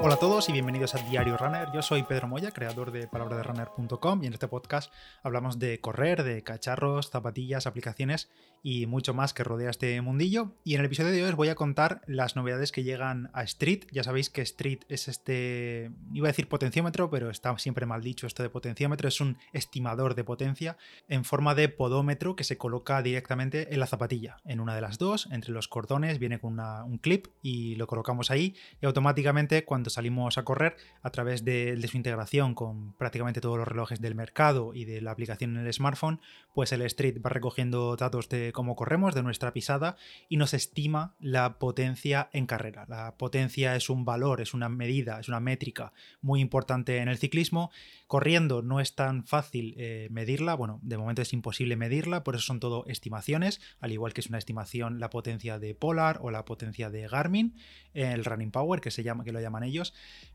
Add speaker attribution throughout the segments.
Speaker 1: Hola a todos y bienvenidos a Diario Runner. Yo soy Pedro Moya, creador de palabraderunner.com y en este podcast hablamos de correr, de cacharros, zapatillas, aplicaciones y mucho más que rodea este mundillo. Y en el episodio de hoy os voy a contar las novedades que llegan a Street. Ya sabéis que Street es este, iba a decir potenciómetro, pero está siempre mal dicho esto de potenciómetro. Es un estimador de potencia en forma de podómetro que se coloca directamente en la zapatilla, en una de las dos, entre los cordones, viene con un clip y lo colocamos ahí y automáticamente cuando salimos a correr a través de, su integración con prácticamente todos los relojes del mercado y de la aplicación en el smartphone, pues el Street va recogiendo datos de cómo corremos, de nuestra pisada, y nos estima la potencia en carrera. La potencia es un valor, es una medida, es una métrica muy importante en el ciclismo. Corriendo no es tan fácil eh, medirla, bueno, de momento es imposible medirla, por eso son todo estimaciones, al igual que es una estimación la potencia de Polar o la potencia de Garmin, el Running Power, que, se llama, que lo llaman ellos.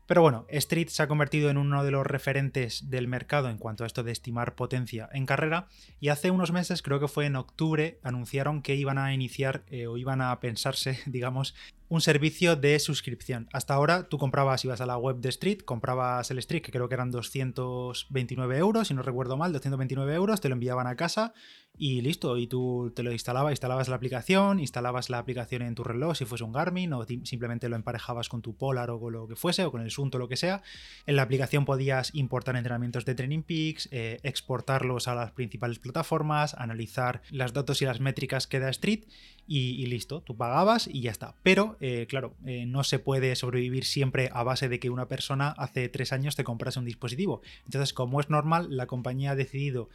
Speaker 1: Pero bueno, Street se ha convertido en uno de los referentes del mercado en cuanto a esto de estimar potencia en carrera, y hace unos meses, creo que fue en octubre, anunciaron que iban a iniciar eh, o iban a pensarse, digamos, un servicio de suscripción. Hasta ahora tú comprabas, ibas a la web de Street, comprabas el Street, que creo que eran 229 euros, si no recuerdo mal, 229 euros, te lo enviaban a casa y listo, y tú te lo instalabas, instalabas la aplicación, instalabas la aplicación en tu reloj si fuese un Garmin o simplemente lo emparejabas con tu Polar o con lo que fuese o con el Sunto lo que sea. En la aplicación podías importar entrenamientos de Training Peaks, eh, exportarlos a las principales plataformas, analizar las datos y las métricas que da Street y, listo, tú pagabas y ya está. Pero, eh, claro, eh, no se puede sobrevivir siempre a base de que una persona hace tres años te comprase un dispositivo. Entonces, como es normal, la compañía ha decidido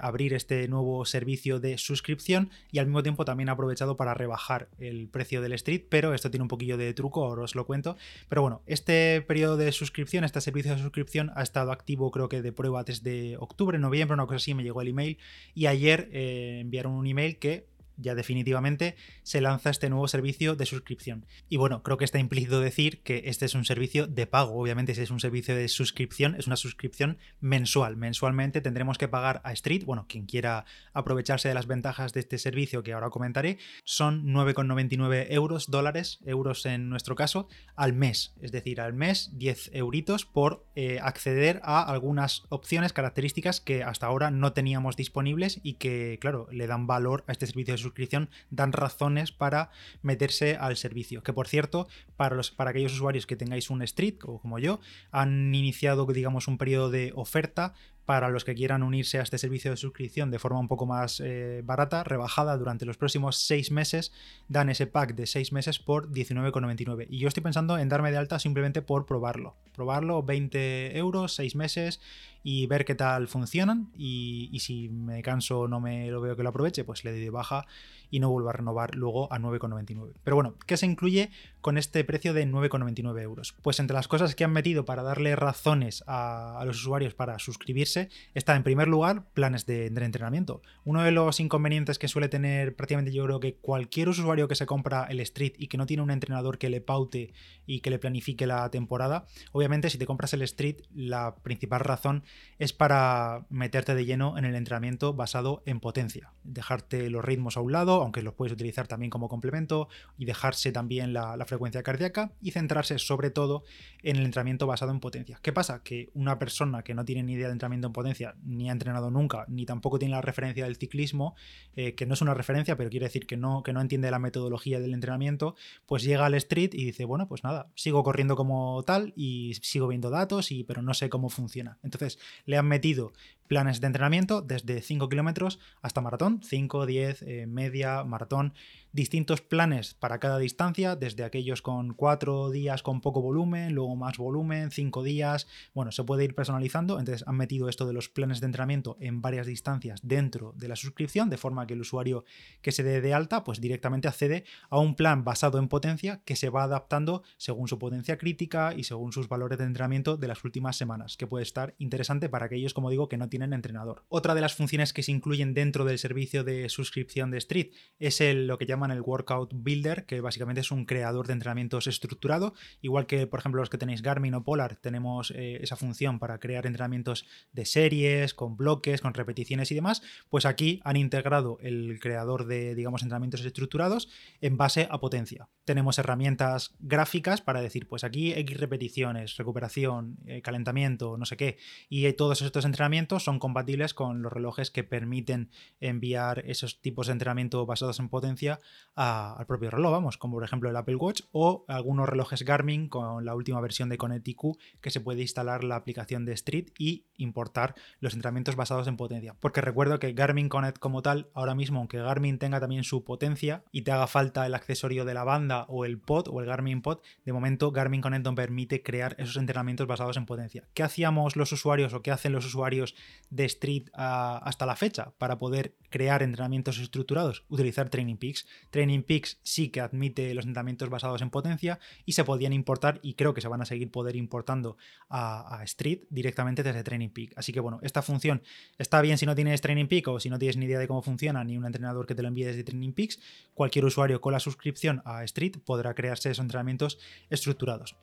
Speaker 1: abrir este nuevo servicio de suscripción y al mismo tiempo también ha aprovechado para rebajar el precio del Street, pero esto tiene un poquillo de truco, ahora os lo cuento. Pero bueno, este periodo de suscripción, este servicio de suscripción ha estado activo creo que de prueba desde octubre, noviembre, una cosa así, me llegó el email. Y ayer enviaron un email que ya definitivamente se lanza este nuevo servicio de suscripción. Y bueno, creo que está implícito decir que este es un servicio de pago. Obviamente, si es un servicio de suscripción, es una suscripción mensual. Mensualmente tendremos que pagar a Street, bueno, quien quiera aprovecharse de las ventajas de este servicio que ahora comentaré, son 9,99 euros, dólares, euros en nuestro caso, al mes. Es decir, al mes 10 euritos por eh, acceder a algunas opciones, características que hasta ahora no teníamos disponibles y que, claro, le dan valor a este servicio de suscripción suscripción dan razones para meterse al servicio. Que por cierto, para, los, para aquellos usuarios que tengáis un Street o como yo, han iniciado, digamos, un periodo de oferta para los que quieran unirse a este servicio de suscripción de forma un poco más eh, barata, rebajada durante los próximos seis meses, dan ese pack de seis meses por 19,99. Y yo estoy pensando en darme de alta simplemente por probarlo. Probarlo 20 euros, seis meses y ver qué tal funcionan. Y, y si me canso o no me lo veo que lo aproveche, pues le doy de baja y no vuelvo a renovar luego a 9,99. Pero bueno, ¿qué se incluye con este precio de 9,99 euros? Pues entre las cosas que han metido para darle razones a, a los usuarios para suscribirse, está en primer lugar planes de, entrenamiento. Uno de los inconvenientes que suele tener prácticamente yo creo que cualquier usuario que se compra el Street y que no tiene un entrenador que le paute y que le planifique la temporada, obviamente si te compras el Street la principal razón es para meterte de lleno en el entrenamiento basado en potencia, dejarte los ritmos a un lado, aunque los puedes utilizar también como complemento y dejarse también la, frecuencia cardíaca y centrarse sobre todo en el entrenamiento basado en potencia. ¿Qué pasa? Que una persona que no tiene ni idea de entrenamiento en potencia, ni ha entrenado nunca, ni tampoco tiene la referencia del ciclismo, eh, que no es una referencia, pero quiere decir que no, que no entiende la metodología del entrenamiento, pues llega al street y dice, bueno, pues nada, sigo corriendo como tal y sigo viendo datos, y, pero no sé cómo funciona. Entonces le han metido planes de entrenamiento desde 5 kilómetros hasta maratón, 5, 10, eh, media, maratón, distintos planes para cada distancia, desde aquellos con 4 días con poco volumen, luego más volumen, 5 días, bueno, se puede ir personalizando, entonces han metido esto de los planes de entrenamiento en varias distancias dentro de la suscripción, de forma que el usuario que se dé de alta, pues directamente accede a un plan basado en potencia que se va adaptando según su potencia crítica y según sus valores de entrenamiento de las últimas semanas, que puede estar interesante para aquellos, como digo, que no tienen tienen entrenador. Otra de las funciones que se incluyen dentro del servicio de suscripción de Street es lo que llaman el Workout Builder, que básicamente es un creador de entrenamientos estructurado, igual que por ejemplo los que tenéis Garmin o Polar, tenemos eh, esa función para crear entrenamientos de series, con bloques, con repeticiones y demás, pues aquí han integrado el creador de, digamos, entrenamientos estructurados en base a potencia. Tenemos herramientas gráficas para decir, pues aquí X repeticiones, recuperación, eh, calentamiento, no sé qué, y todos estos entrenamientos son compatibles con los relojes que permiten enviar esos tipos de entrenamiento basados en potencia al propio reloj, vamos, como por ejemplo el Apple Watch o algunos relojes Garmin con la última versión de Connect IQ que se puede instalar la aplicación de Street y importar los entrenamientos basados en potencia. Porque recuerdo que Garmin Connect como tal, ahora mismo, aunque Garmin tenga también su potencia y te haga falta el accesorio de la banda o el pod o el Garmin Pod, de momento Garmin Connect no permite crear esos entrenamientos basados en potencia. ¿Qué hacíamos los usuarios o qué hacen los usuarios de Street ah, hasta la fecha para poder crear entrenamientos estructurados? Utilizar Training Peaks. Training Peaks sí que admite los entrenamientos basados en potencia y se podían importar y creo que se van a seguir poder importando a, a Street directamente desde Training Peak. Así que bueno, esta función está bien si no tienes Training Peak o si no tienes ni idea de cómo funciona ni un entrenador que te lo envíe desde Training Peaks. Cualquier usuario con la suscripción a Street podrá crearse esos entrenamientos estructurados.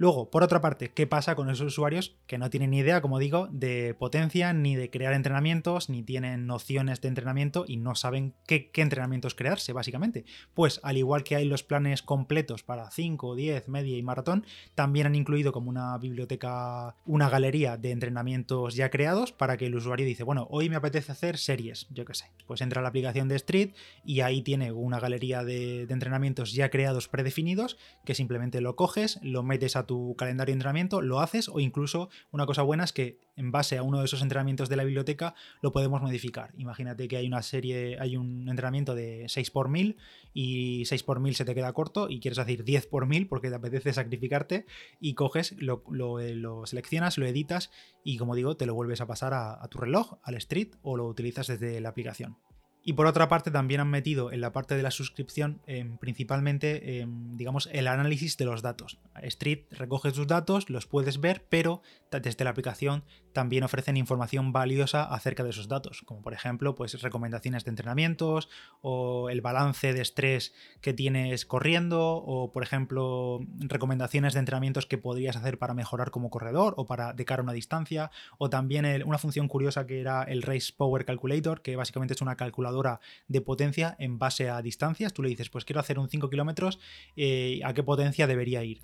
Speaker 1: Luego, por otra parte, ¿qué pasa con esos usuarios que no tienen ni idea, como digo, de potencia, ni de crear entrenamientos, ni tienen nociones de entrenamiento y no saben qué, entrenamientos crearse, básicamente? Pues al igual que hay los planes completos para 5, 10, media y maratón, también han incluido como una biblioteca, una galería de entrenamientos ya creados para que el usuario dice, bueno, hoy me apetece hacer series, yo qué sé. Pues entra a la aplicación de Street y ahí tiene una galería de, de entrenamientos ya creados predefinidos que simplemente lo coges, lo metes a tu calendario de entrenamiento, lo haces o incluso una cosa buena es que en base a uno de esos entrenamientos de la biblioteca lo podemos modificar. Imagínate que hay una serie, hay un entrenamiento de 6 por 1000 y 6 por 1000 se te queda corto y quieres hacer 10 por 1000 porque te apetece sacrificarte y coges, lo, lo, seleccionas, lo editas y como digo, te lo vuelves a pasar a tu reloj, al street o lo utilizas desde la aplicación. Y por otra parte también han metido en la parte de la suscripción em, principalmente, em, digamos, el análisis de los datos. Street recoge tus datos, los puedes ver, pero desde la aplicación también ofrecen información valiosa acerca de esos datos, como por ejemplo, pues recomendaciones de entrenamientos o el balance de estrés que tienes corriendo o por ejemplo, recomendaciones de entrenamientos que podrías hacer para mejorar como corredor o para de cara a una distancia o también una función curiosa que era el Race Power Calculator, que básicamente es una calculadora de potencia en base a distancias. Tú le dices, pues quiero hacer un 5 kilómetros, eh, ¿a qué potencia debería ir?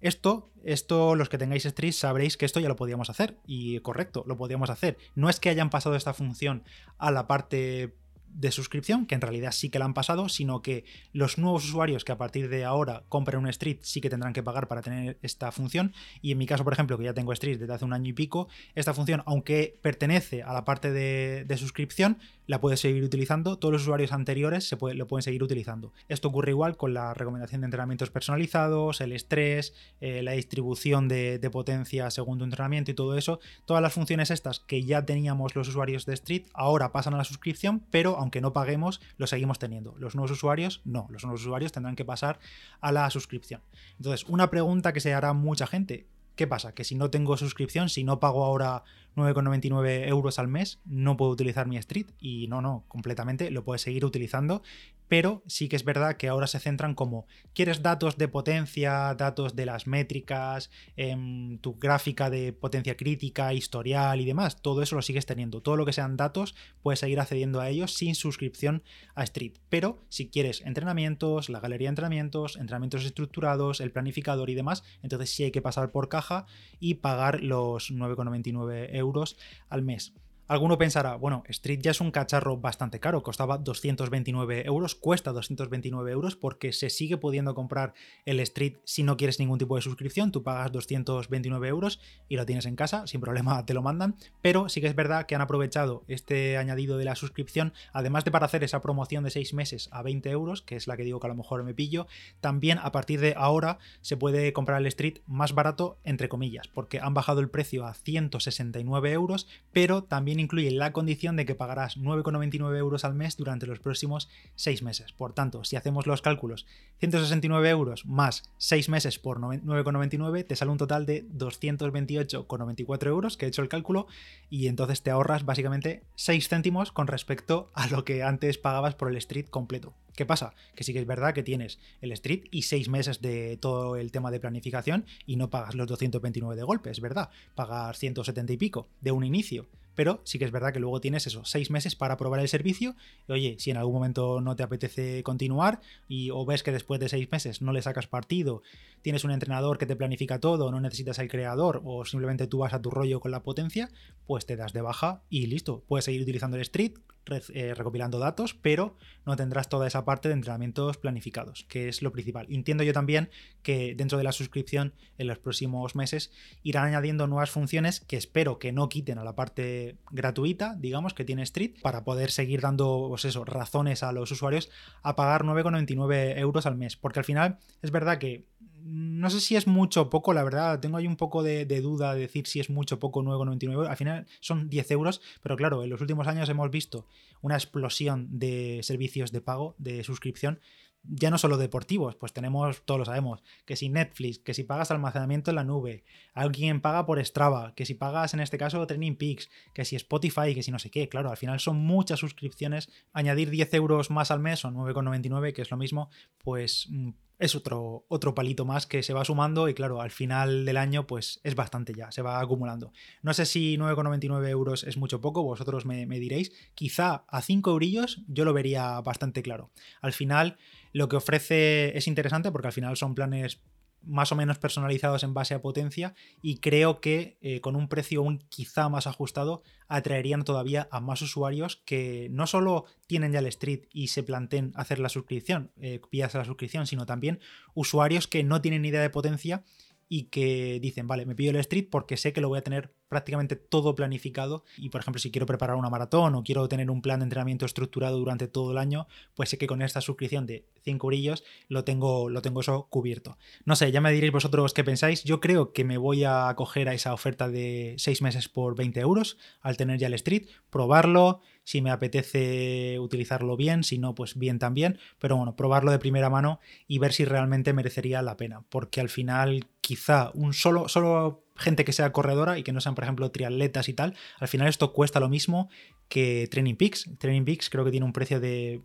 Speaker 1: Esto, esto, los que tengáis Street sabréis que esto ya lo podíamos hacer. Y correcto, lo podíamos hacer. No es que hayan pasado esta función a la parte de suscripción, que en realidad sí que la han pasado, sino que los nuevos usuarios que a partir de ahora compren un Street sí que tendrán que pagar para tener esta función. Y en mi caso, por ejemplo, que ya tengo Street desde hace un año y pico, esta función, aunque pertenece a la parte de, de suscripción, la puedes seguir utilizando. Todos los usuarios anteriores se lo pueden seguir utilizando. Esto ocurre igual con la recomendación de entrenamientos personalizados, el estrés, eh, la distribución de, potencia según tu entrenamiento y todo eso. Todas las funciones estas que ya teníamos los usuarios de Street ahora pasan a la suscripción, pero aunque no paguemos, lo seguimos teniendo. Los nuevos usuarios no, los nuevos usuarios tendrán que pasar a la suscripción. Entonces, una pregunta que se hará mucha gente. ¿Qué pasa? Que si no tengo suscripción, si no pago ahora 9,99 euros al mes, no puedo utilizar mi Street y no, no, completamente lo puedes seguir utilizando pero sí que es verdad que ahora se centran como, ¿quieres datos de potencia, datos de las métricas, em, tu gráfica de potencia crítica, historial y demás? Todo eso lo sigues teniendo. Todo lo que sean datos, puedes seguir accediendo a ellos sin suscripción a Street. Pero si quieres entrenamientos, la galería de entrenamientos, entrenamientos estructurados, el planificador y demás, entonces sí hay que pasar por caja y pagar los 9,99 euros al mes. Alguno pensará, bueno, Street ya es un cacharro bastante caro, costaba 229 euros, cuesta 229 euros porque se sigue pudiendo comprar el Street si no quieres ningún tipo de suscripción, tú pagas 229 euros y lo tienes en casa, sin problema te lo mandan, pero sí que es verdad que han aprovechado este añadido de la suscripción, además de para hacer esa promoción de 6 meses a 20 euros, que es la que digo que a lo mejor me pillo, también a partir de ahora se puede comprar el Street más barato, entre comillas, porque han bajado el precio a 169 euros, pero también incluye la condición de que pagarás 9,99 euros al mes durante los próximos 6 meses. Por tanto, si hacemos los cálculos, 169 euros más 6 meses por 9,99 te sale un total de 228,94 euros, que he hecho el cálculo, y entonces te ahorras básicamente 6 céntimos con respecto a lo que antes pagabas por el street completo. ¿Qué pasa? Que sí que es verdad que tienes el street y 6 meses de todo el tema de planificación y no pagas los 229 de golpe, es verdad. Pagas 170 y pico de un inicio pero sí que es verdad que luego tienes esos seis meses para probar el servicio. Y, oye, si en algún momento no te apetece continuar y o ves que después de seis meses no le sacas partido, tienes un entrenador que te planifica todo, no necesitas al creador o simplemente tú vas a tu rollo con la potencia, pues te das de baja y listo. Puedes seguir utilizando el Street, eh, recopilando datos, pero no tendrás toda esa parte de entrenamientos planificados, que es lo principal. Entiendo yo también que dentro de la suscripción en los próximos meses irán añadiendo nuevas funciones que espero que no quiten a la parte gratuita, digamos, que tiene Street, para poder seguir dando pues razones a los usuarios a pagar 9,99 euros al mes. Porque al final es verdad que no sé si es mucho o poco, la verdad, tengo ahí un poco de, duda de decir si es mucho o poco 9,99 Al final son 10 euros, pero claro, en los últimos años hemos visto una explosión de servicios de pago, de suscripción, ya no solo deportivos, pues tenemos, todos lo sabemos, que si Netflix, que si pagas almacenamiento en la nube, alguien paga por Strava, que si pagas en este caso Training Peaks, que si Spotify, que si no sé qué, claro, al final son muchas suscripciones, añadir 10 euros más al mes o 9,99, que es lo mismo, pues mm, es otro, otro palito más que se va sumando y claro, al final del año pues es bastante ya, se va acumulando. No sé si 9,99 euros es mucho poco, vosotros me, me, diréis, quizá a 5 eurillos yo lo vería bastante claro. Al final lo que ofrece es interesante porque al final son planes más o menos personalizados en base a potencia y creo que eh, con un precio un quizá más ajustado atraerían todavía a más usuarios que no solo tienen ya el Street y se planteen hacer la suscripción, eh, la suscripción, sino también usuarios que no tienen idea de potencia y que dicen, vale, me pido el Street porque sé que lo voy a tener prácticamente todo planificado y por ejemplo si quiero preparar una maratón o quiero tener un plan de entrenamiento estructurado durante todo el año, pues sé que con esta suscripción de 5 brillos lo tengo, lo tengo eso cubierto. No sé, ya me diréis vosotros qué pensáis. Yo creo que me voy a acoger a esa oferta de 6 meses por 20 euros al tener ya el Street, probarlo, si me apetece utilizarlo bien, si no, pues bien también, pero bueno, probarlo de primera mano y ver si realmente merecería la pena, porque al final quizá un solo, solo gente que sea corredora y que no sean, por ejemplo, triatletas y tal, al final esto cuesta lo mismo que Training Peaks. Training Peaks creo que tiene un precio de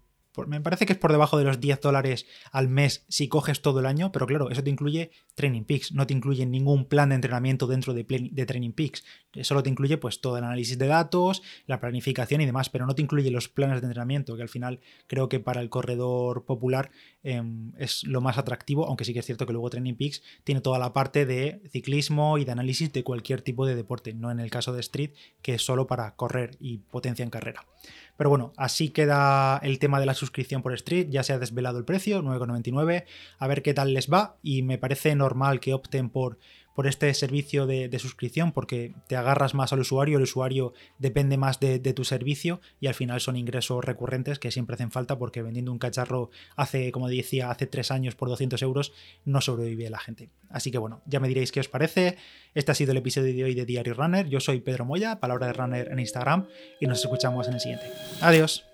Speaker 1: me parece que es por debajo de los 10 dólares al mes si coges todo el año, pero claro, eso te incluye Training Peaks, no te incluye ningún plan de entrenamiento dentro de, de, Training Peaks, solo te incluye pues todo el análisis de datos, la planificación y demás, pero no te incluye los planes de entrenamiento, que al final creo que para el corredor popular em, es lo más atractivo, aunque sí que es cierto que luego Training Peaks tiene toda la parte de ciclismo y de análisis de cualquier tipo de deporte, no en el caso de Street, que es solo para correr y potencia en carrera. Pero bueno, así queda el tema de la suscripción por Street, ya se ha desvelado el precio, 9,99, a ver qué tal les va y me parece normal que opten por por este servicio de, suscripción porque te agarras más al usuario, el usuario depende más de, tu servicio y al final son ingresos recurrentes que siempre hacen falta porque vendiendo un cacharro hace, como decía, hace tres años por 200 euros no sobrevive la gente. Así que bueno, ya me diréis qué os parece. Este ha sido el episodio de hoy de Diario Runner. Yo soy Pedro Moya, palabra de Runner en Instagram y nos escuchamos en el siguiente. Adiós.